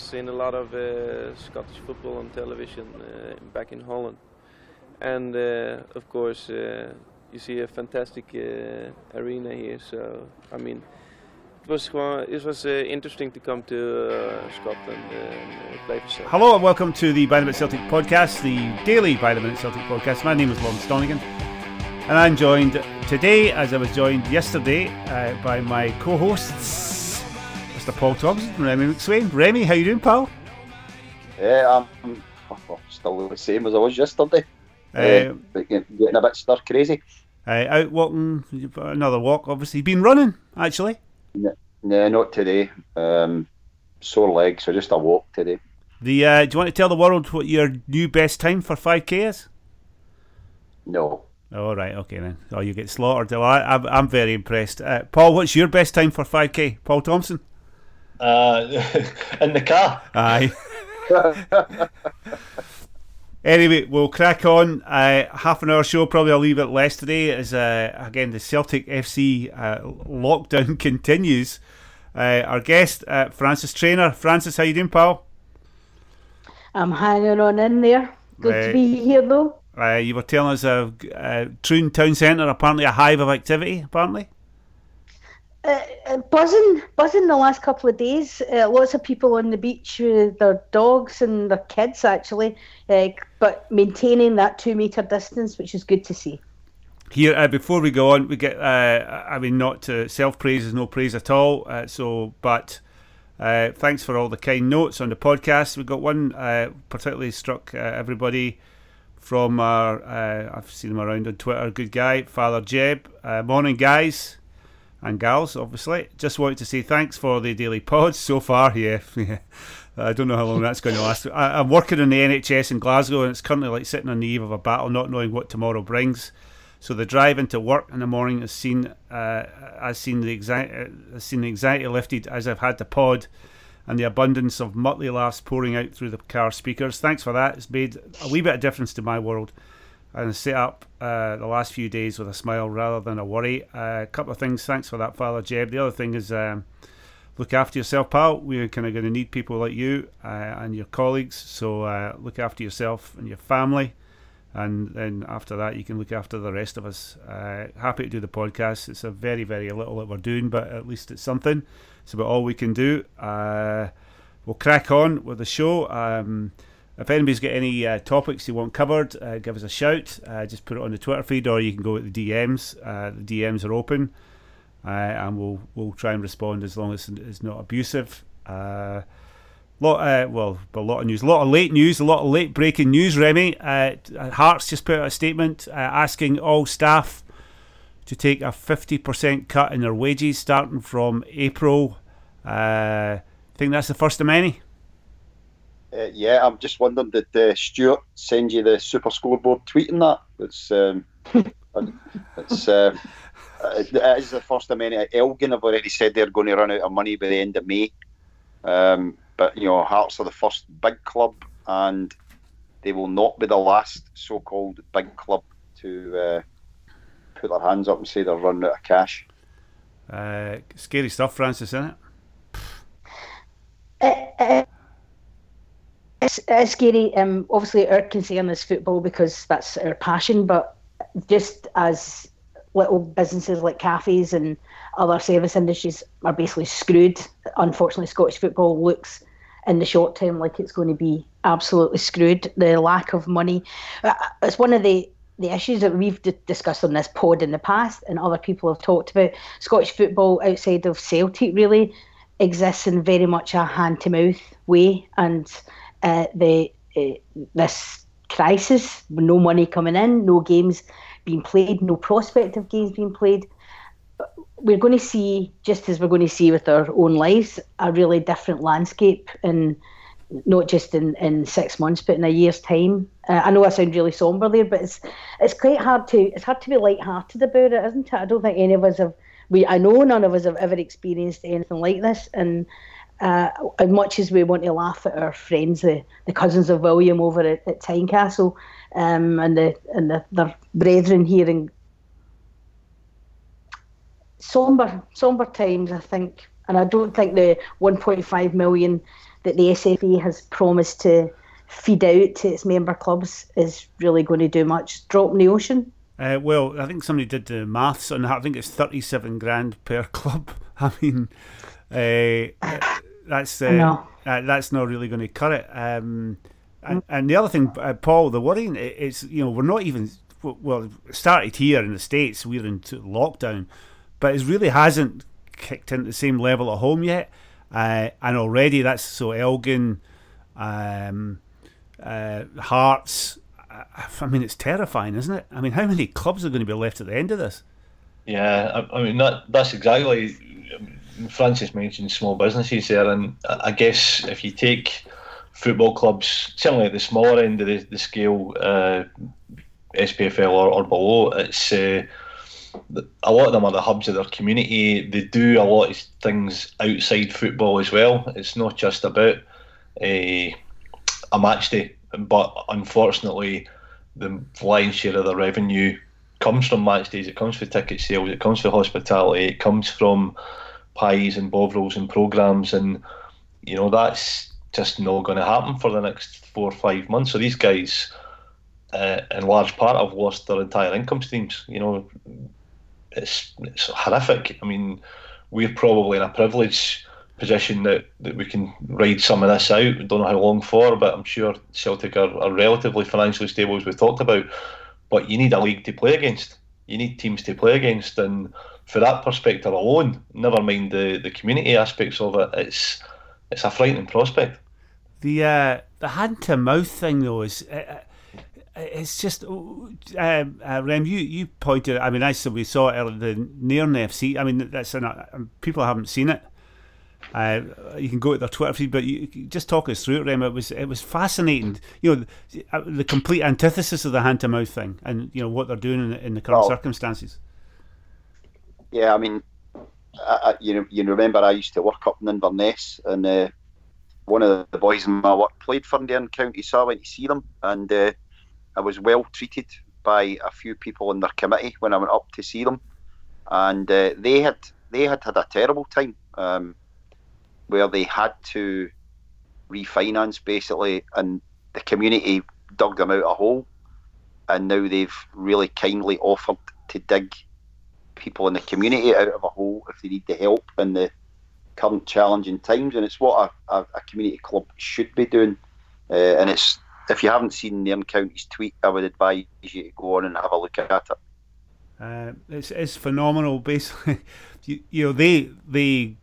seen a lot of uh, Scottish football on television uh, back in Holland, and uh, of course uh, you see a fantastic uh, arena here. So I mean, it was it was uh, interesting to come to Scotland and play for Celtic. Hello and welcome to the By the Minute Celtic podcast, the daily By the Minute Celtic podcast. My name is Lawrence Donegan, and I'm joined today, as I was joined yesterday, by my co-hosts, Mr. Paul Thompson and Remy McSwain. Remy, how you doing, pal? Yeah, I'm still the same as I was yesterday. Uh, Uh, getting a bit stir crazy. uh, out walking, another walk, obviously. Been running, actually. Nah, not today. Um, sore legs, so just a walk today. The uh, Do you want to tell the world what your new best time for 5k is? No, Oh, right, okay then. Oh, you get slaughtered. Well, I, I'm, I'm very impressed. Uh, Paul, what's your best time for 5k? Paul Thompson? Uh, in the car. Aye. Anyway, we'll crack on. Uh, half an hour show, probably I'll leave it less today, as uh, again the Celtic FC uh, lockdown continues. Uh, our guest, uh, Francis Trainer. Francis, how you doing, pal? I'm hanging on in there. Good Right. to be here though. Uh, you were telling us uh, uh, Troon Town Centre, apparently a hive of activity, apparently. Uh, uh, buzzing, buzzing the last couple of days. Uh, lots of people on the beach with their dogs and their kids actually, uh, but maintaining that two metre distance, which is good to see. Here, uh, before we go on, we get. I mean, not to self praise is no praise at all. So, but thanks for all the kind notes on the podcast. We got one particularly struck everybody from our. I've seen him around on Twitter. Good guy, Father Jeb. Morning, guys and gals. Obviously, just wanted to say thanks for the daily pods so far. Yeah, yeah. I don't know how long that's going to last. I, I'm working in the NHS in Glasgow, and it's currently like sitting on the eve of a battle, not knowing what tomorrow brings. So the drive into work in the morning has seen uh, has seen the anxiety has seen the anxiety lifted as I've had the pod and the abundance of muttly laughs pouring out through the car speakers. Thanks for that. It's made a wee bit of difference to my world and set up uh, the last few days with a smile rather than a worry. Uh, a couple of things. Thanks for that, Father Jeb. The other thing is um, look after yourself, pal. We're kind of going to need people like you uh, and your colleagues. So uh, look after yourself and your family and then after that you can look after the rest of us. Uh, happy to do the podcast. It's a very very little that we're doing, but at least it's something. It's about all we can do. Uh, we'll crack on with the show. Um, if anybody's got any uh, topics you want covered, uh, give us a shout. Uh, just put it on the Twitter feed, or you can go at the DMs. Uh, the DMs are open, uh, and we'll we'll try and respond as long as it's not abusive. Uh, lot, well, a lot of news, a lot of late news, a lot of late breaking news. Remy, Hearts just put out a statement asking all staff to take a fifty percent cut in their wages starting from April. Uh, think that's the first of many. Uh, yeah, I'm just wondering did uh, Stuart send you the super scoreboard tweet tweeting that? It's um, it's uh, it it is the first of many. Elgin have already said they're going to run out of money by the end of May. Um, but you know, Hearts are the first big club, and they will not be the last so-called big club to uh, put their hands up and say they're running out of cash. Uh, scary stuff, Francis, isn't it? It's, it's scary. Um, obviously, our concern is football because that's our passion. But just as little businesses like cafes and other service industries are basically screwed, unfortunately, Scottish football looks in the short term like it's going to be absolutely screwed. The lack of money, uh, it's one of the the issues that we've d- discussed on this pod in the past, and other people have talked about. Scottish football outside of Celtic really exists in very much a hand to mouth way, and uh, the uh, this crisis, no money coming in, no games being played, no prospect of games being played. We're going to see, just as we're going to see with our own lives, a really different landscape, and not just in, in six months, but in a year's time. Uh, I know I sound really somber there, but it's it's quite hard to it's hard to be light-hearted about it, isn't it? I don't think any of us have we I know none of us have ever experienced anything like this, and uh, as much as we want to laugh at our friends, the, the cousins of William over at, at Tynecastle, um, and the and the, their brethren here in somber somber times, I think, and I don't think the 1.5 million that the SFA has promised to feed out to its member clubs is really going to do much. Drop in the ocean. Uh, well, I think somebody did the maths on that. I think it's thirty-seven grand per club. I mean, uh, that's uh, uh, that's not really going to cut it. Um, and, and, the other thing, uh, Paul, the worrying is you know we're not even well started here in the states. We're into lockdown, but it really hasn't kicked into the same level at home yet. Uh, and already that's so Elgin, um, uh, Hearts. I mean, it's terrifying, isn't it? I mean, how many clubs are going to be left at the end of this? Yeah, I, I mean that, that's exactly. Francis mentioned small businesses there, and I guess if you take football clubs, certainly at the smaller end of the, the scale, uh, SPFL or, or below, it's uh, a lot of them are the hubs of their community. They do a lot of things outside football as well. It's not just about a, a match day, but unfortunately, the lion's share of the revenue comes from match days. It comes from ticket sales. It comes from hospitality. It comes from pies and bovrils and programs, and you know that's just not going to happen for the next four or five months. So these guys, uh, in large part, have lost their entire income streams. You know, it's it's horrific. I mean, we're probably in a privileged position that, that we can ride some of this out. We don't know how long for, but I'm sure Celtic are, are relatively financially stable as we talked about. But you need a league to play against. You need teams to play against, and for that perspective alone, never mind the, the community aspects of it, it's it's a frightening prospect. The uh, the hand to mouth thing though is uh, it's just um, uh, Rem. You you pointed. I mean, I said we saw it earlier. The Nairn FC. I mean, that's an, uh, people haven't seen it. Uh, you can go to their Twitter feed, but you, just talk us through it, Rem. It was it was fascinating. You know, the, uh, the complete antithesis of the hand to mouth thing, and you know what they're doing in, in the current well, circumstances. Yeah, I mean, I, I, you know, you remember I used to work up in Inverness, and uh, one of the boys in my work played for Nairn County, so I went to see them, and uh, I was well treated by a few people in their committee when I went up to see them, and uh, they had they had had a terrible time um, where they had to refinance basically, and the community dug them out a hole, and now they've really kindly offered to dig people in the community out of a hole if they need the help in the current challenging times, and it's what a, a, a community club should be doing, uh, and it's if you haven't seen Nairn County's tweet, I would advise you to go on and have a look at it. Uh, it's it's phenomenal. Basically, you, you know they they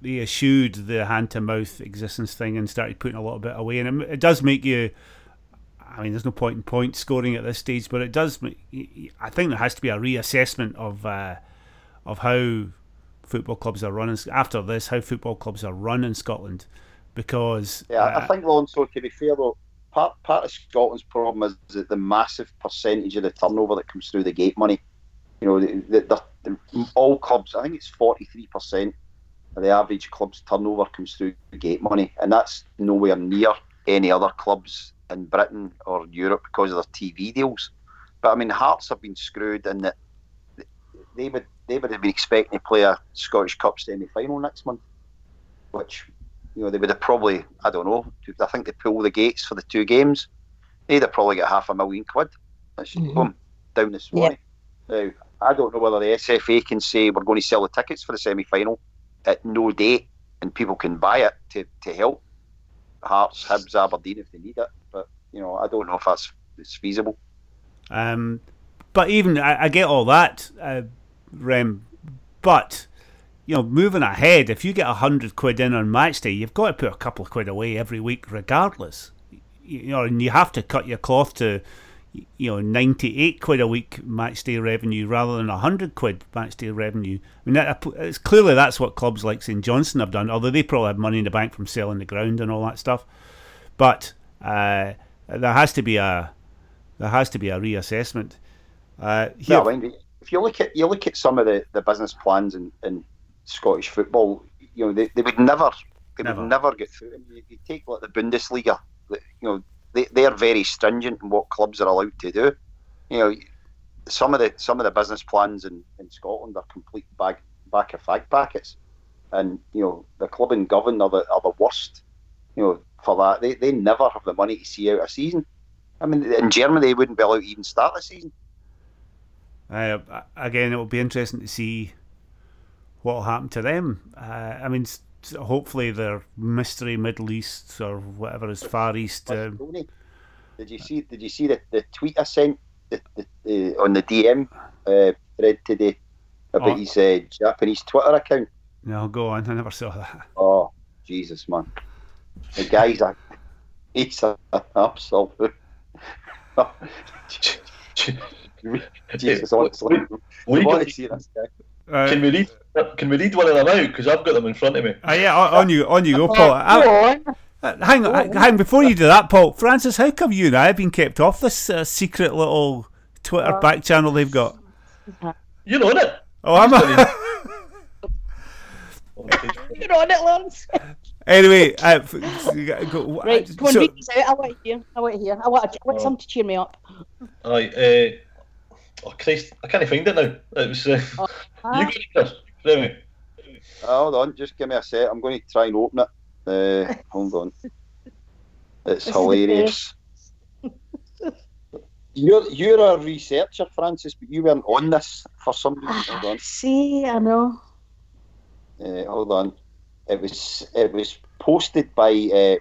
they eschewed the hand to mouth existence thing and started putting a little bit away, and it, it, does make you. I mean, there's no point in point scoring at this stage, but it does. I think there has to be a reassessment of uh, of how football clubs are run after this. How football clubs are run in Scotland, because yeah, uh, I think Lonzo. To be fair though, part part of Scotland's problem is that the massive percentage of the turnover that comes through the gate money. You know, the, the, the, all clubs. I think it's forty three percent of the average club's turnover comes through the gate money, and that's nowhere near any other clubs in Britain or Europe because of their TV deals. But I mean, Hearts have been screwed in that they would they would have been expecting to play a Scottish Cup semi final next month, which you know, they would have probably, I don't know, I think they pull the gates for the two games. They'd have probably got half a million quid. That's mm-hmm. boom, down the Swanee. Yeah. Now, I don't know whether the SFA can say we're going to sell the tickets for the semi final at no date and people can buy it to, to help Hearts, Hibs, Aberdeen if they need it. You know, I don't know if that's it's feasible. Um, but even, I, I get all that, uh, Rem, but you know, moving ahead, if you get a hundred quid in on match day, you've got to put a couple of quid away every week, regardless. You know, and you have to cut your cloth to, you know, ninety-eight quid a week match day revenue rather than a hundred quid match day revenue. I mean, that, it's clearly that's what clubs like St Johnstone have done. Although they probably have money in the bank from selling the ground and all that stuff, but uh, there has to be a there has to be a reassessment. Uh, here, if you look at you look at some of the, the business plans in, and Scottish football, you know, they, they would never they never. would never get through. You, you take like the Bundesliga, you know, they they are very stringent in what clubs are allowed to do. You know, some of the some of the business plans in, in Scotland are complete bag back of fag packets, and you know the club in Govan are the are the worst you know, for that. They they never have the money to see out a season. I mean, in Germany, they wouldn't be allowed to even start the season. Uh, again, it will be interesting to see what will happen to them. Uh, I mean, hopefully their mystery Middle East or whatever is Far East. Um, did you see? Did you see the, the tweet I sent the, the, on the DM uh, thread today about oh. his uh, Japanese Twitter account? No, go on. I never saw that. Oh, Jesus, man! The guy's a he's an absolute. Jesus, honestly, we want to see this guy. Uh, can we read? Can we read one of them out? Because I've got them in front of me. Uh, yeah, on you, on you go, Paul. I, uh, hang on, hang before you do that, Paul. Francis, how come you and I have been kept off this uh, secret little Twitter uh, back channel they've got? You're on it. Oh, I'm. A... You're on it, Lawrence. Anyway, uh, go, right, come on, so, read this out. I want to hear. I want to hear. I want, I want oh. something to cheer me up. Aye, uh, oh Christ, I can't find it now. It was. Uh, oh, you got it, Chris. Remy. Hold on, just give me a sec. I'm going to try and open it. Uh, hold on. It's this hilarious. You're you're a researcher, Francis, but you weren't on this for some reason. Hold on. See, I know. Uh, hold on. It was it was posted by uh,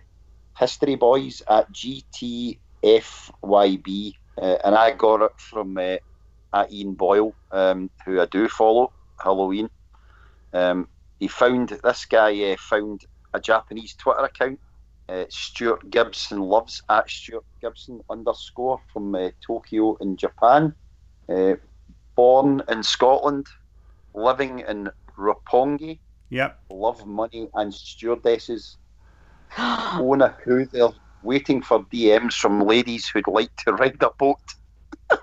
History Boys at GTFYB, uh, and I got it from uh, Ian Boyle, um, who I do follow. Halloween. Um, he found this guy uh, found a Japanese Twitter account. Uh, Stuart Gibson loves at Stuart Gibson underscore from uh, Tokyo in Japan. Born in Scotland, living in Roppongi. Yep. Love money and stewardesses. Own a cruiser, waiting for DMs from ladies who'd like to ride a boat.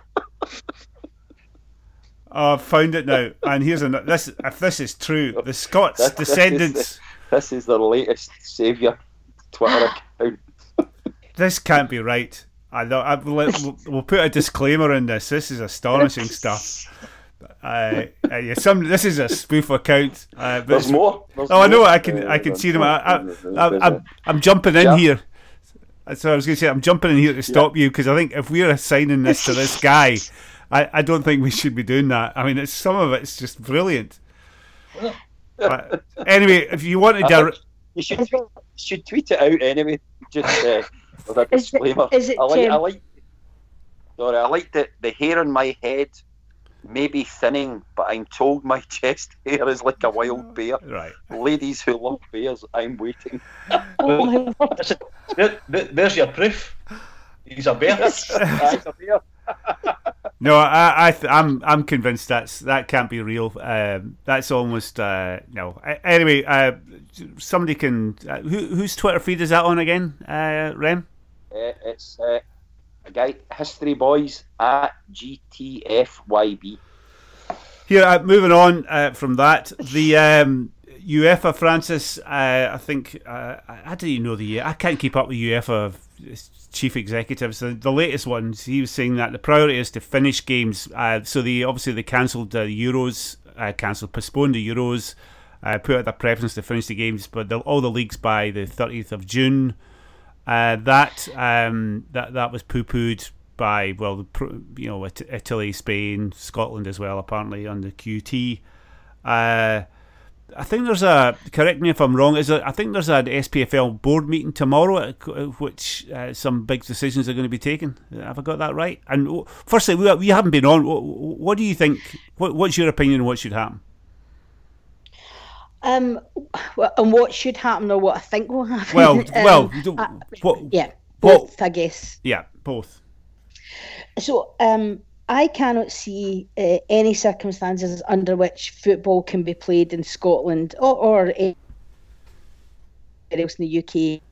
Oh, I've found it now. And here's a this. If this is true, the Scots this, descendants. This is, the, this is the latest saviour Twitter account. this can't be right. I, I we'll, we'll, put a disclaimer in this. This is astonishing stuff. Uh, uh, yeah, some this is a spoof account. Uh, but There's more. There's oh, I know. I can I can see them. I, I, I, I'm, I'm jumping in here. So I was going to say I'm jumping in here to stop you because I think if we're assigning this to this guy, I, I don't think we should be doing that. I mean, it's some of it's just brilliant. but anyway, if you want to, direct, you should tweet, should tweet it out anyway. Just uh, with a disclaimer. Is it, is it I like, I like. Sorry, I like the the hair on my head may be thinning, but I'm told my chest hair is like a wild bear. Right. Ladies who love bears, I'm waiting. oh there, there's your proof. He's a bear. He's a bear. no, I, I, th- I'm, I'm convinced that's that can't be real. Um, that's almost uh, no. Anyway, uh, somebody can. Uh, who, whose Twitter feed is that on again, uh, Rem? Uh, it's uh, a guy, History Boys at GTFYB. Here, uh, moving on uh, from that, the um, UEFA, Francis. Uh, I think uh, I didn't know the. Year. I can't keep up with UEFA chief executives. The, the latest ones, he was saying that the priority is to finish games. Uh, so the obviously they cancelled the Euros, uh, cancelled, postponed the Euros, uh, put out their preference to finish the games, but all the leagues by the 30th of June. Uh, that um, that that was poo pooed by well, you know, Italy, Spain, Scotland as well. Apparently on the QT. Uh, I think there's a correct me if I'm wrong. Is there, I think there's an SPFL board meeting tomorrow, at which uh, some big decisions are going to be taken. Have I got that right? And firstly, we, we haven't been on. What, what do you think? What, what's your opinion on what should happen? Um, and what should happen or what I think will happen. Well, well, um, uh, what, yeah, both, I guess. Yeah, both. So, um, I cannot see uh, any circumstances under which football can be played in Scotland or, or anywhere else in the UK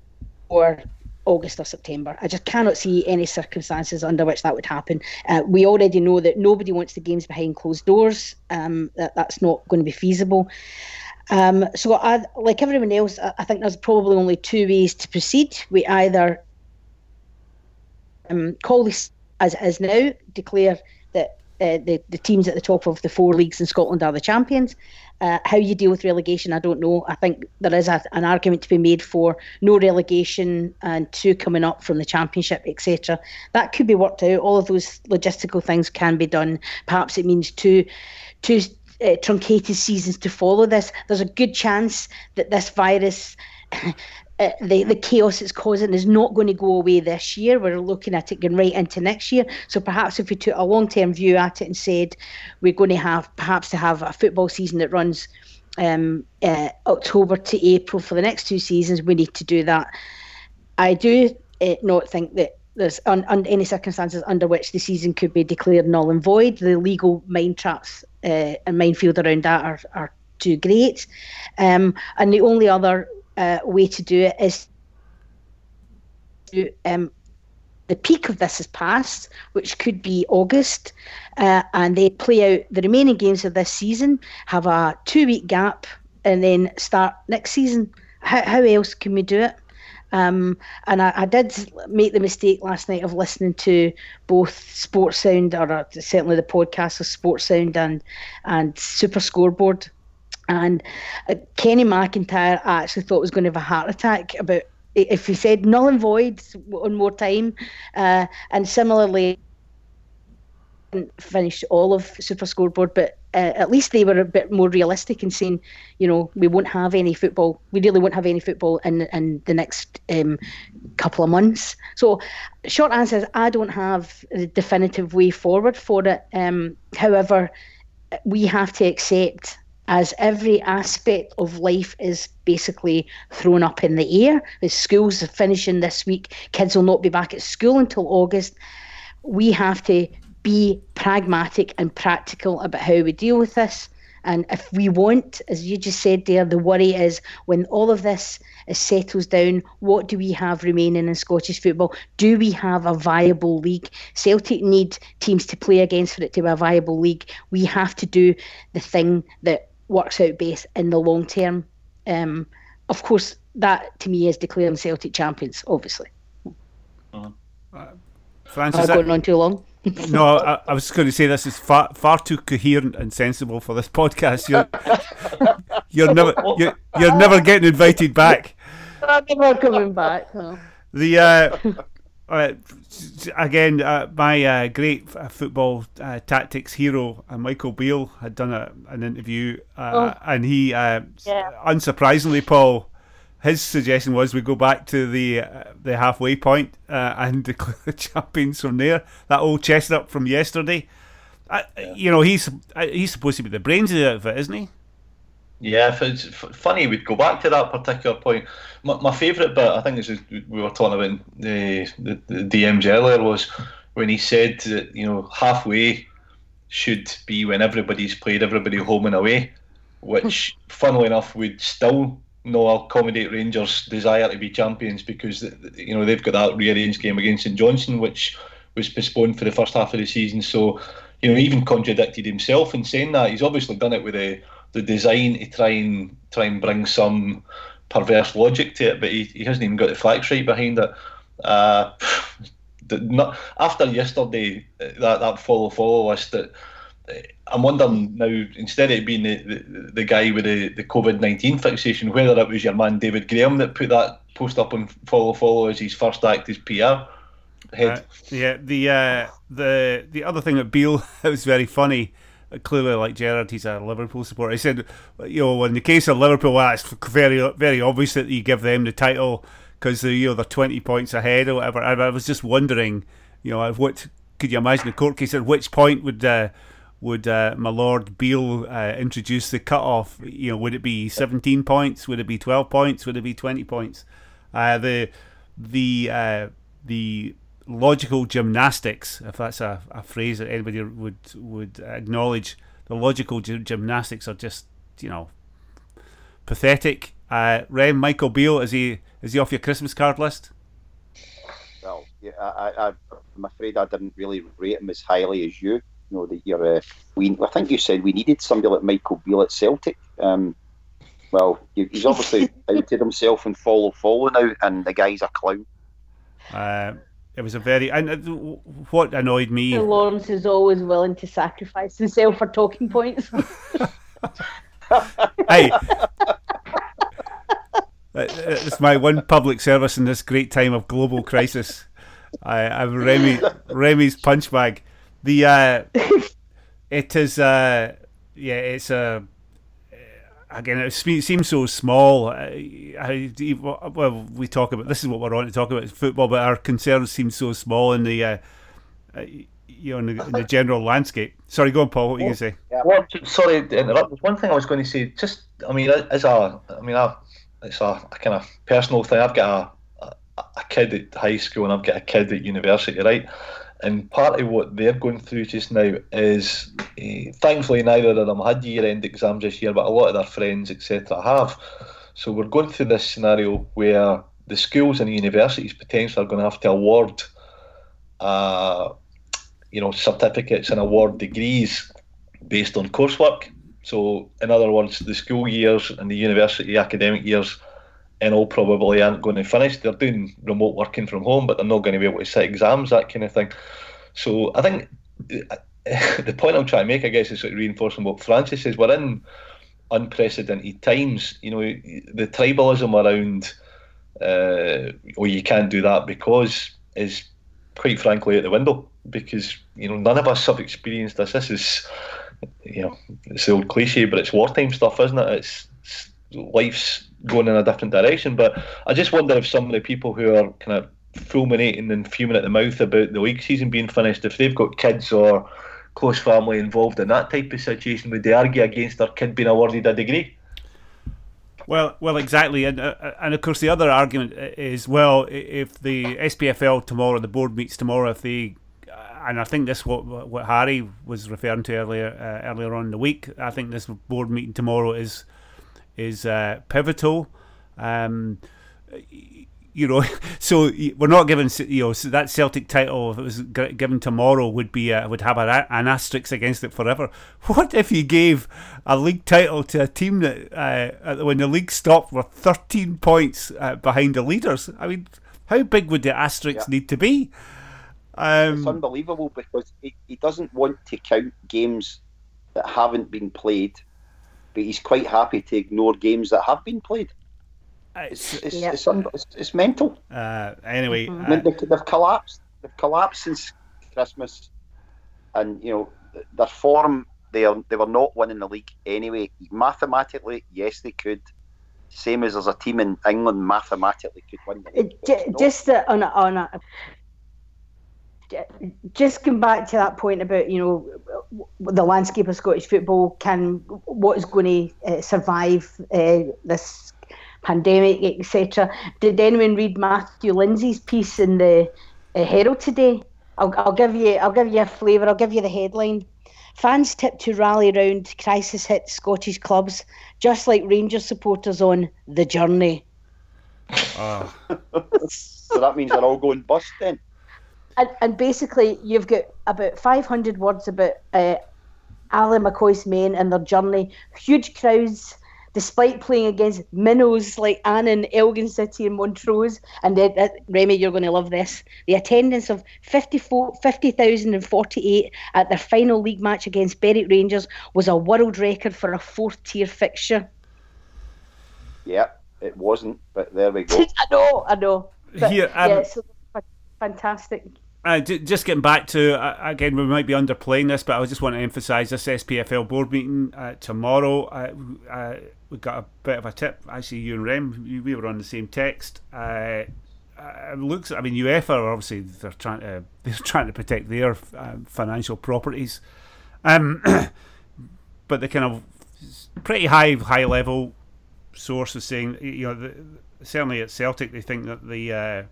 or August or September. I just cannot see any circumstances under which that would happen. Uh, we already know that nobody wants the games behind closed doors. Um, that that's not going to be feasible. Um, so, I, like everyone else, I, think there's probably only two ways to proceed. We either um, call this as it is now, declare that uh, the, the teams at the top of the four leagues in Scotland are the champions, Uh, how you deal with relegation, I don't know. I think there is a, an argument to be made for no relegation and two coming up from the championship, etc. That could be worked out. All of those logistical things can be done. Perhaps it means two, two uh, truncated seasons to follow this. There's a good chance that this virus. Uh, the, the chaos it's causing is not going to go away this year. We're looking at it going right into next year. So perhaps if we took a long term view at it and said we're going to have perhaps to have a football season that runs um, uh, October to April for the next two seasons, we need to do that. I do uh, not think that there's un, un, any circumstances under which the season could be declared null and void. The legal mind traps uh, and minefield around that are, are too great. Um, and the only other uh, way to do it is to, um, the peak of this is past, which could be August, uh, and they play out the remaining games of this season, have a two week gap, and then start next season. How, how else can we do it? Um, and I, I, did make the mistake last night of listening to both Sportsound, or uh, certainly the podcast of Sportsound and and Super Scoreboard and uh, Kenny Macintyre, I actually thought was going to have a heart attack about if he said null and void on more time. Uh, and similarly, finished all of Super Scoreboard, but uh, at least they were a bit more realistic in saying, you know, we won't have any football. We really won't have any football in in the next um, couple of months. So, short answer is I don't have a definitive way forward for it. Um, however, we have to accept as every aspect of life is basically thrown up in the air. As schools are finishing this week, kids will not be back at school until August. We have to be pragmatic and practical about how we deal with this. And if we want, as you just said there, the worry is when all of this is settles down, what do we have remaining in Scottish football? Do we have a viable league? Celtic need teams to play against for it to be a viable league. We have to do the thing that works out best in the long term. Um, of course, that to me is declaring Celtic champions, obviously. Uh, Francis, I've gone on too long. No, I, I, was going to say this is far far too coherent and sensible for this podcast. You're you're never you're, you're never getting invited back. I'm never coming back. No. The uh, uh, again, uh, my uh, great uh, football uh, tactics hero, uh, Michael Beale, had done a, an interview, oh. and he, yeah. unsurprisingly, Paul, his suggestion was we go back to the uh, the halfway point uh, and declare the champions from there. That old chestnut from yesterday. Yeah. You know, he's uh, he's supposed to be the brains of it, isn't he? Yeah, it's funny we'd go back to that particular point. My, my favourite bit, I think, is we were talking about the, the, the DMs earlier, was when he said that you know halfway should be when everybody's played everybody home and away, which, funnily enough, would still not accommodate Rangers' desire to be champions because you know they've got that rearranged game against St Johnstone, which was postponed for the first half of the season. So, you know, even contradicted himself in saying that. He's obviously done it with a the design to try and try and bring some perverse logic to it, but he, he hasn't even got the facts right behind it. Uh, not, after yesterday, that, that follow follow list, that I'm wondering now instead of being the, the, the guy with the, the COVID nineteen fixation, whether it was your man David Graham that put that post up on follow follow as his first act as PR. Head. Uh, yeah, the uh, the the other thing that Beale it was very funny clearly, like Gerrard, he's a Liverpool supporter. He said, you know, in the case of Liverpool, well, it's very, very obvious that you give them the title because you know they're twenty points ahead or whatever. I, I was just wondering, you know, what could you imagine the court case? At which point would uh, would uh, my Lord Beale uh, introduce the cut off? You know, would it be seventeen points? Would it be twelve points? Would it be twenty points? Uh, the the uh, the logical gymnastics, if that's a, a phrase that anybody would would acknowledge, the logical gymnastics are just you know pathetic. Uh, Rem Michael Beale is he is he off your Christmas card list? Well, yeah, I, I, I'm afraid I didn't really rate him as highly as you. You know that you're. Uh, we, I think you said we needed somebody like Michael Beale at Celtic. Um, well, he's obviously outed himself and follow follow now, and the guy's a clown. Uh, it was a very and uh, what annoyed me. Lawrence is always willing to sacrifice himself for talking points. hey, it's my one public service in this great time of global crisis. I, I'm Remy Remy's punch bag. The uh, it is uh, yeah, it's a again, it seems so small. well, we talk about this is what we're on to talk about football, but our concerns seem so small in the, uh, uh, you know, in the, in the, general landscape. Sorry, go on, Paul. What were you going to say? Yeah. Well, sorry to interrupt. One thing I was going to say, just I mean, as a, I mean, I, it's a, a kind of personal thing. I've got a, a, a kid at high school and I've got a kid at university, right? And part of what they're going through just now is, uh, thankfully, neither of them had year-end exams this year, but a lot of their friends, etc., have. So we're going through this scenario where the schools and universities potentially are going to have to award, uh, you know, certificates and award degrees based on coursework. So, in other words, the school years and the university academic years in all probably aren't going to finish. They're doing remote working from home, but they're not going to be able to sit exams, that kind of thing. So I think the point I'm trying to make, I guess, is sort of reinforcing what Francis says. We're in unprecedented times. You know, the tribalism around, uh, well, you can't do that because is quite frankly out the window because you know none of us have experienced this. This is, you know, it's the old cliche, but it's wartime stuff, isn't it? It's life's going in a different direction. But I just wonder if some of the people who are kind of fulminating and fuming at the mouth about the league season being finished, if they've got kids or close family involved in that type of situation, would they argue against their kid being awarded a degree? Well, well, exactly, and uh, and of course the other argument is well, if the SPFL tomorrow, the board meets tomorrow, if they, and I think this what what Harry was referring to earlier uh, earlier on in the week. I think this board meeting tomorrow is is uh, pivotal. Um, you know, so we're not given you know so that Celtic title if it was given tomorrow would be uh, would have a, an asterisk against it forever. What if you gave a league title to a team that uh, when the league stopped were 13 points uh, behind the leaders? I mean, how big would the asterisk yeah. need to be? Um, it's unbelievable because he, he doesn't want to count games that haven't been played but he's quite happy to ignore games that have been played. Uh, it's it's, yeah. it's, un- it's, it's, mental. Uh, anyway, mm-hmm. uh, I mean, they, have collapsed. They've collapsed since Christmas, and you know their form. They are they were not winning the league anyway. Mathematically, yes, they could. Same as there's a team in England mathematically could win. The league, just, just on a, on a just come back to that point about you know the landscape of Scottish football can what is going to uh, survive uh, this pandemic etc. Did anyone read Matthew Lindsay's piece in the uh, Herald today? I'll, I'll give you I'll give you a flavour. I'll give you the headline. Fans tip to rally round crisis hit Scottish clubs, just like Rangers supporters on the journey. Oh. so that means they're all going bust then and, and basically you've got about 500 words about uh, Ally McCoist's men and their journey. Huge crowds, despite playing against minnows like Annan, Elgin City, and Montrose. And then, uh, Remy, you're going to love this. The attendance of 50,048 at their final league match against Berwick Rangers was a world record for a fourth tier fixture. Yeah, it wasn't, but there we go. I know, I know. But, Here, um, yeah, so fantastic. Uh, just getting back to uh, again, we might be underplaying this, but I just want to emphasise this SPFL board meeting uh, tomorrow. Uh, uh, we got a bit of a tip. Actually, you and Rem, we were on the same text. Uh, it looks, I mean, UEFA obviously they're trying to they're trying to protect their financial properties, um, but the kind of pretty high high level source is saying, you know, the, certainly at Celtic they think that the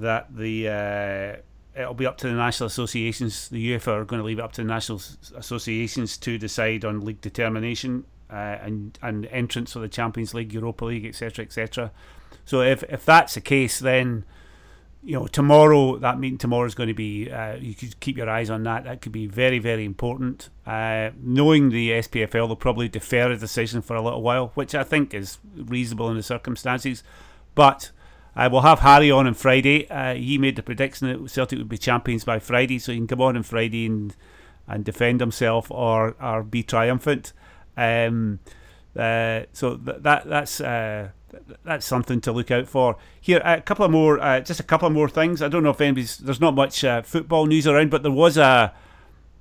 that the uh, it'll be up to the national associations. The UEFA are going to leave it up to the national associations to decide on league determination uh, and and entrance for the Champions League, Europa League, etc., etc. So if if that's the case, then you know tomorrow that meeting tomorrow is going to be. Uh, you could keep your eyes on that. That could be very very important. Uh, knowing the SPFL, they'll probably defer a decision for a little while, which I think is reasonable in the circumstances, but uh, we'll have Harry on on Friday. Uh, he made the prediction that Celtic would be champions by Friday, so he can come on on Friday and and defend himself or or be triumphant. Um, uh, so th- that that's uh, that's something to look out for. Here, a couple of more, uh, just a couple of more things. I don't know if anybody's. There's not much uh, football news around, but there was a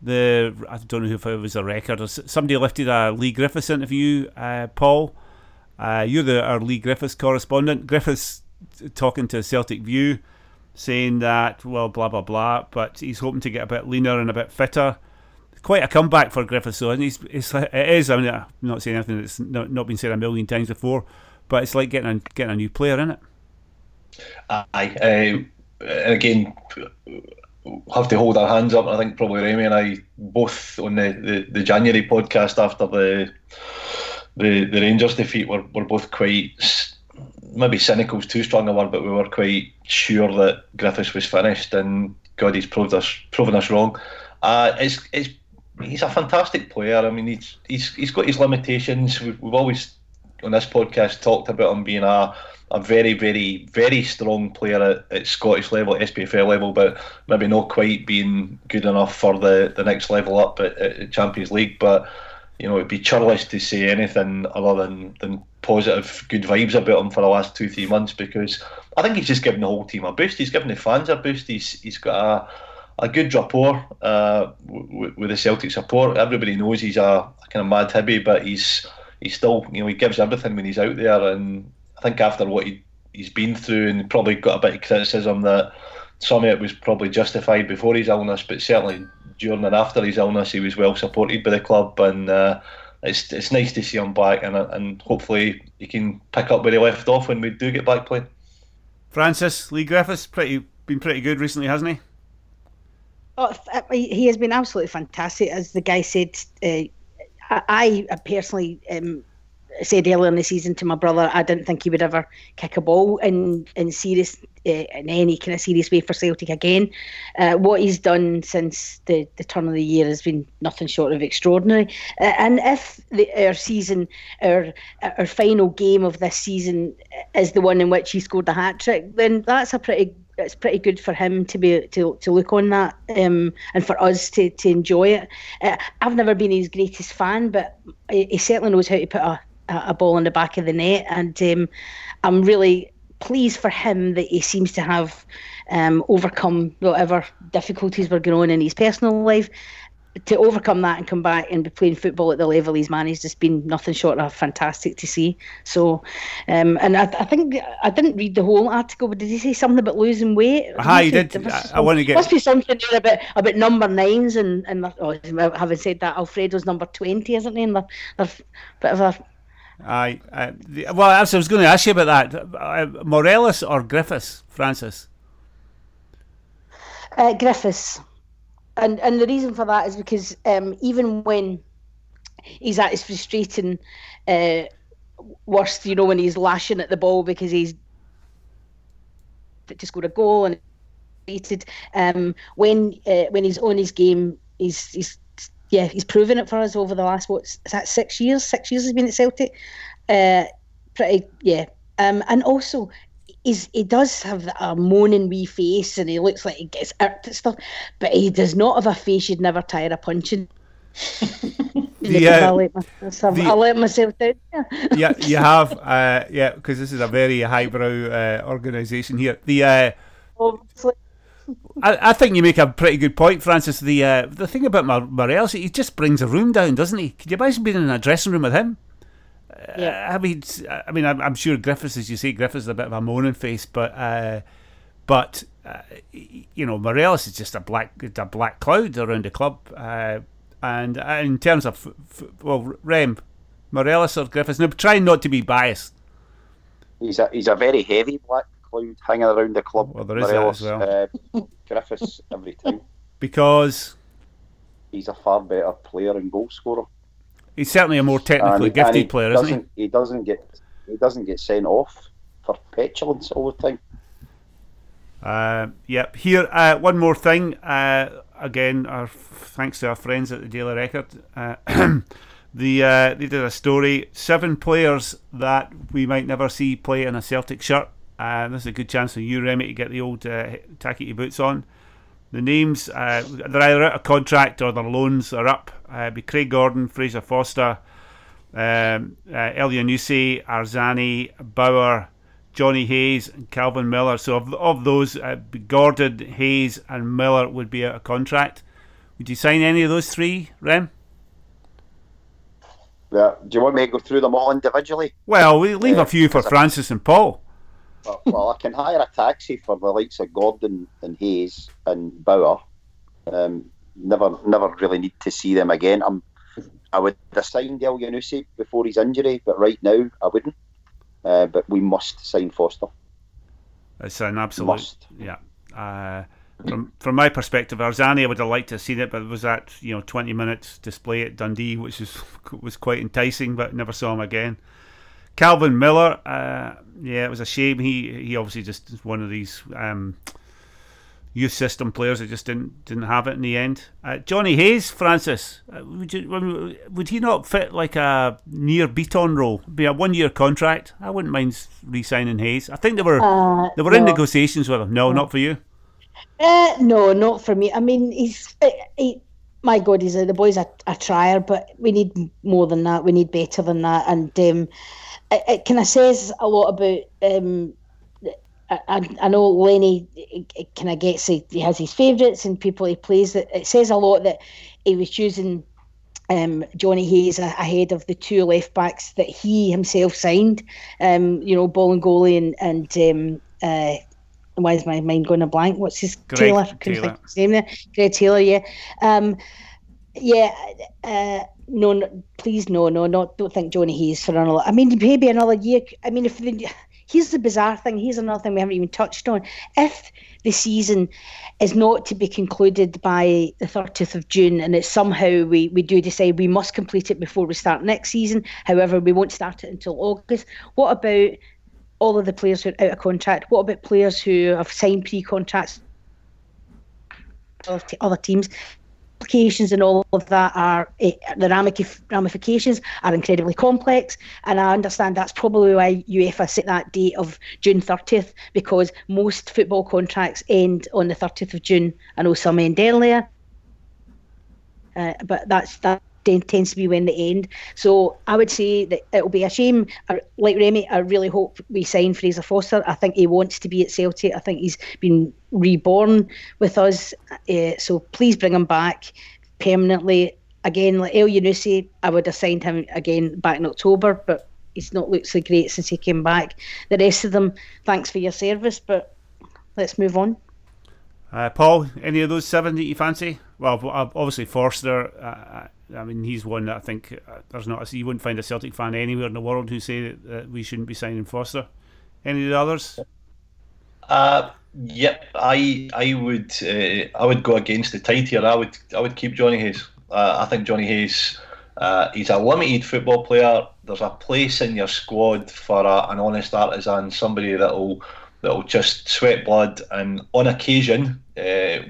the I don't know if it was a record or somebody lifted a Leigh Griffiths interview. Uh, Paul, uh, you're the our Leigh Griffiths correspondent. Griffiths talking to Celtic View, saying that well, blah blah blah, but he's hoping to get a bit leaner and a bit fitter quite a comeback for Griffiths, though, and he's, it's, it is. I mean, I'm not saying anything that's not, not been said a million times before, but it's like getting a, getting a new player in it. Aye, uh, again, have to hold our hands up. I think probably Remy and I both on the, the, the January podcast after the the the Rangers defeat were, were both quite maybe cynical is too strong a word, but we were quite sure that Griffiths was finished, and God, he's proved us proven us wrong. Uh, it's it's he's a fantastic player. I mean, he's he's he's got his limitations. We've, we've always on this podcast talked about him being a a very, very, very strong player at, at Scottish level, SPFL level, but maybe not quite being good enough for the, the next level up at, at Champions League. But you know, it'd be churlish to say anything other than, than positive, good vibes about him for the last two, three months because I think he's just given the whole team a boost. He's given the fans a boost. He's he's got a a good rapport uh, w- with the Celtic support. Everybody knows he's a, a, kind of mad hibby, but he's he's still you know he gives everything when he's out there. And I think after what he, he's been through, and probably got a bit of criticism that some of it was probably justified before his illness, but certainly during and after his illness, he was well supported by the club, and uh, it's it's nice to see him back, and and hopefully he can pick up where he left off when we do get back playing. Francis Leigh Griffiths, pretty been pretty good recently, hasn't he? Oh, he has been absolutely fantastic. As the guy said, uh, I, I, personally um, said earlier in the season to my brother, I didn't think he would ever kick a ball in in serious uh, in any kind of serious way for Celtic again. Uh, what he's done since the, the turn of the year has been nothing short of extraordinary. Uh, and if the, our season, our our final game of this season is the one in which he scored the hat trick, then that's a pretty it's pretty good for him to be to, to look on that um, and for us to, to enjoy it. Uh, I've never been his greatest fan, but he, he, certainly knows how to put a, a ball in the back of the net, and um, I'm really pleased for him that he seems to have um, overcome whatever difficulties were going on in his personal life to overcome that and come back and be playing football at the level he's managed has been nothing short of fantastic to see. So, um, and I, I, think I didn't read the whole article, but did he say something about losing weight? Hi, he did. I, I want to get. Must be something there about about number nines and and oh, having said that, Alfredo's number twenty, isn't he? And they're, they're bit of a. Aye, uh, well, I was going to ask you about that. Uh, or Griffiths, Francis? Uh, Griffiths and and the reason for that is because um, even when he's at his frustrating uh, worst, you know, when he's lashing at the ball because he's just score a goal and um, when uh, when he's on his game, he's he's yeah he's proven it for us over the last what is that six years? Six years he's been at Celtic. Uh, pretty yeah, um, and also he's he does have a moaning wee face and he looks like he gets irked at stuff, but he does not have a face you'd never tire of punching. yeah, I'll, let myself, the, I'll let myself down. yeah, you have. Uh, yeah, because this is a very highbrow uh, organisation here. The uh, I, I think you make a pretty good point, Francis. The uh, the thing about Mar- Morelos, he just brings a room down, doesn't he? Could you imagine being in a dressing room with him? Yeah. I mean, I mean, I'm, I'm, sure Griffiths, as you say, Griffiths is a bit of a moaning face, but uh, but uh, you know, Morelos is just a black a black cloud around the club. Uh, and uh, in terms of f- f- well, Rem, Morelos or Griffiths, now trying not to be biased. He's a he's a very heavy black hanging around the club. Well, there is Morelos, well. Uh, Griffiths every time because he's a far better player and goal scorer. He's certainly a more technically gifted player, isn't he? He doesn't get he doesn't get sent off for petulance all the time. Uh, yep. Here, uh, one more thing. Uh, again, our thanks to our friends at the Daily Record. Uh, the uh, they did a story: seven players that we might never see play in a Celtic shirt. Uh, this is a good chance for you, Remy, to get the old uh, tacky boots on. The names, uh, they're either out of contract or their loans are up. Uh, be Craig Gordon, Fraser Forster, um, uh, Elyounoussi, Arzani, Bauer, Jonny Hayes, and Calvin Miller. So of, of those, uh, Gordon, Hayes, and Miller would be out of contract. Would you sign any of those three, Rem? Yeah. Do you want me to go through them all individually? Well, we leave Yeah, a few for Francis and Paul. Well, I can hire a taxi for the likes of Gordon and Hayes and Bauer. Um, never, never really need to see them again. I'm, I would have signed Elyounoussi before his injury, but right now I wouldn't. Uh, but we must sign Forster. It's an absolute Must. yeah. Uh, from from my perspective, Arzani, I would have liked to have seen it, but it was that you know twenty minutes display at Dundee, which was was quite enticing, but never saw him again. Calvin Miller, uh, yeah, it was a shame. He he obviously just is one of these um, youth system players that just didn't didn't have it in the end. Uh, Jonny Hayes, Francis, uh, would you, would he not fit like a Nir Bitton role? Be a one year contract. I wouldn't mind re-signing Hayes. I think they were Uh, they were in negotiations with him. No, not for you. Uh, no, not for me. I mean, he's uh, he, my God, he's a, the boy's a, a trier, but we need more than that. We need better than that, and um, it, it kind of says a lot about. Um, I, I- know Lenny kind of gets he, he has his favourites and people he plays. That it says a lot that he was choosing um, Jonny Hayes ahead of the two left backs that he himself signed. Um, you know, Bolingoli and goalie and um, uh, why is my mind going a blank? What's his Greg Taylor? Taylor. his name there. Greg Taylor. Yeah. Um, yeah. Uh, no, no, please, no, no, not. Don't think Jonny Hayes for another. I mean, maybe another year. I mean, if the, here's the bizarre thing. Here's another thing we haven't even touched on. If the season is not to be concluded by the 30th of June, and it's somehow we, we do decide we must complete it before we start next season. However, we won't start it until August. What about all of the players who are out of contract? What about players who have signed pre-contracts? with Other teams, implications and all of that are eh, the ramifications are incredibly complex, and I understand that's probably why UEFA set that date of June 30th because most football contracts end on the 30th of June. I know some end earlier, uh, but that's that ten- tends to be when they end. So I would say that it'll be a shame. Like Remy, I really hope we sign Fraser Forster. I think he wants to be at Celtic. I think he's been reborn with us. Uh, so please bring him back permanently. Again, like Elyounoussi, I would have signed him again back in October, but he's not looked so great since he came back. The rest of them, thanks for your service, but let's move on. Uh, Paul, any of those seven that you fancy? Well, obviously Forster. Uh, I mean, he's one that I think uh, there's not. A, you wouldn't find a Celtic fan anywhere in the world who say that, that we shouldn't be signing Forster. Any of the others? Uh, yep, I I would uh, I would go against the tide here. I would I would keep Jonny Hayes. Uh, I think Jonny Hayes, uh, he's a limited football player. There's a place in your squad for a, an honest artisan, somebody that'll that'll just sweat blood and on occasion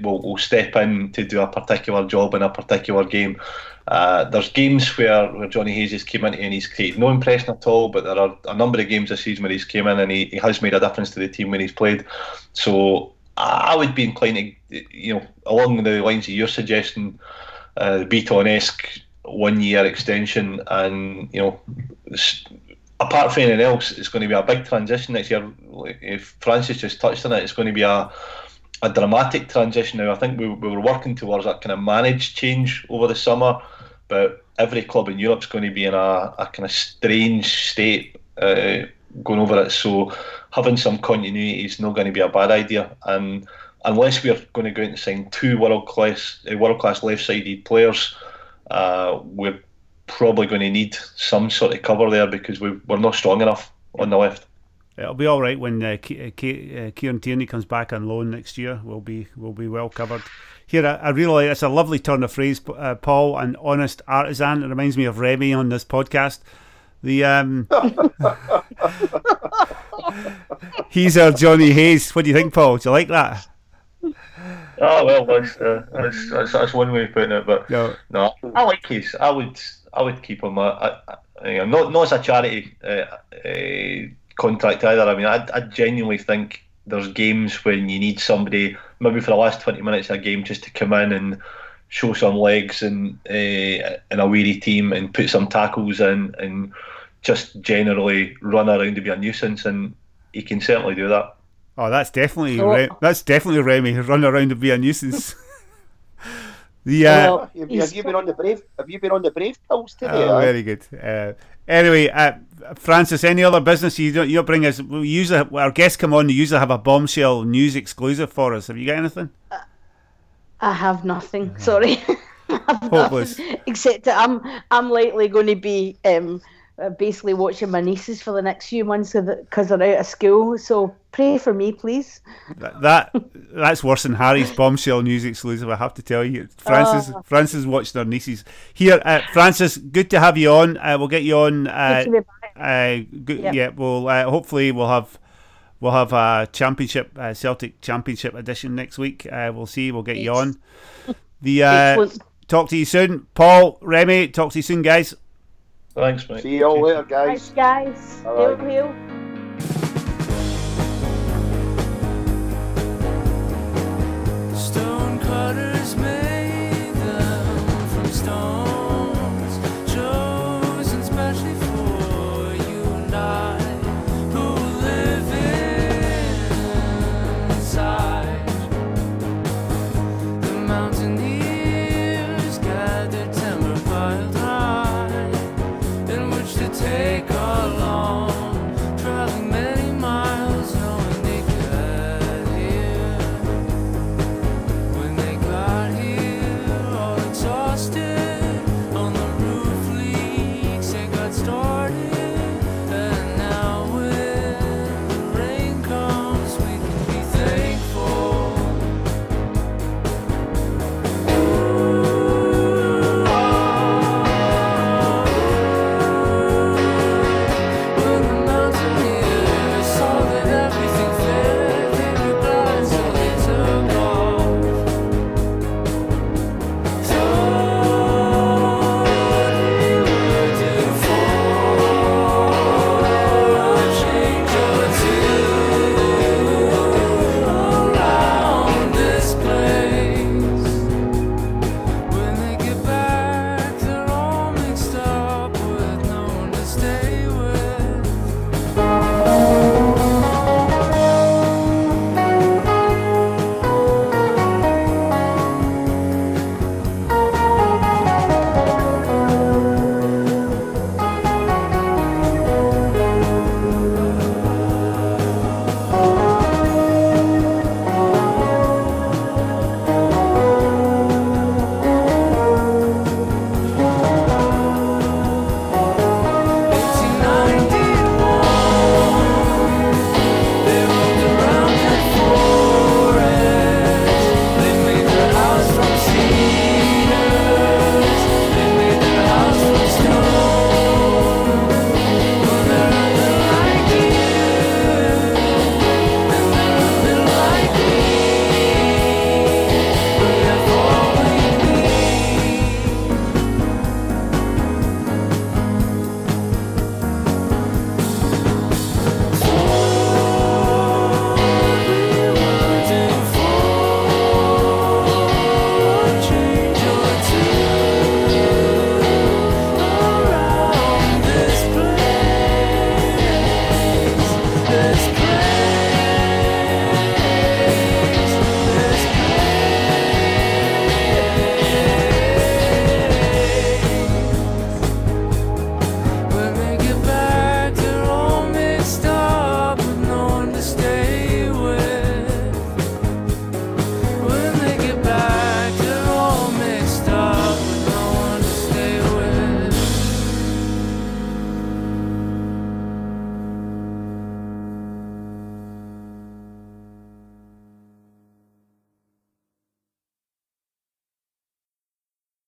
will will step in to do a particular job in a particular game. Uh, there's games where, where Jonny Hayes has came in and he's created no impression at all, but there are a number of games this season where he's came in and he, he has made a difference to the team when he's played. So I would be inclined to, you know, along the lines of your suggestion, uh, Bitton-esque one-year extension, and you know, apart from anything else, it's going to be a big transition next year. If Francis just touched on it, it's going to be a a dramatic transition now. I think we, we were working towards that kind of managed change over the summer, but every club in Europe's going to be in a, a kind of strange state uh, going over it. So having some continuity is not going to be a bad idea. And unless we're going to go out and sign two world class uh, world class left sided players, uh, we're probably going to need some sort of cover there because we, we're not strong enough on the left. It'll be all right when uh, K- uh, K- uh, Kieran Tierney comes back on loan next year. We'll be we'll be well covered. Here, I, I really it's a lovely turn of phrase, uh, Paul. An honest artisan. It reminds me of Remy on this podcast. The um, he's our Jonny Hayes. What do you think, Paul? Do you like that? Oh well, that's, uh, that's, that's that's one way of putting it. But No. no, I like his. I would I would keep him. I, I, I, not not as a charity uh, uh, contract either. I mean, I, I genuinely think there's games when you need somebody maybe for the last twenty minutes of a game just to come in and show some legs and uh, in a weary team and put some tackles in and just generally run around to be a nuisance, and he can certainly do that. Oh, that's definitely oh. Re- that's definitely Remy run around to be a nuisance. the uh, well, have, have you been on the brave? Have you been on the brave pills today? Oh, very good. Uh, anyway, uh, Francis, any other business you don't you don't bring us? We usually our guests come on. They usually have a bombshell news exclusive for us. Have you got anything? I have nothing. Sorry. Hopeless. Except that I'm I'm likely going to be um, uh, basically watching my nieces for the next few months because they're out of school. So pray for me, please. That, that that's worse than Harry's bombshell news exclusive. I have to tell you, Francis. Uh, Francis watched their nieces here. Uh, Francis, good to have you on. Uh, we'll get you on. Uh, uh, good, yep. Yeah, we'll hopefully we'll have. We'll have a championship, Celtic championship edition next week. we'll see. We'll get yes. you on. The talk to you soon, Paul Remy. Talk to you soon, guys. Thanks, mate. See you all later, guys. Thanks, guys. All right. Hail, hail.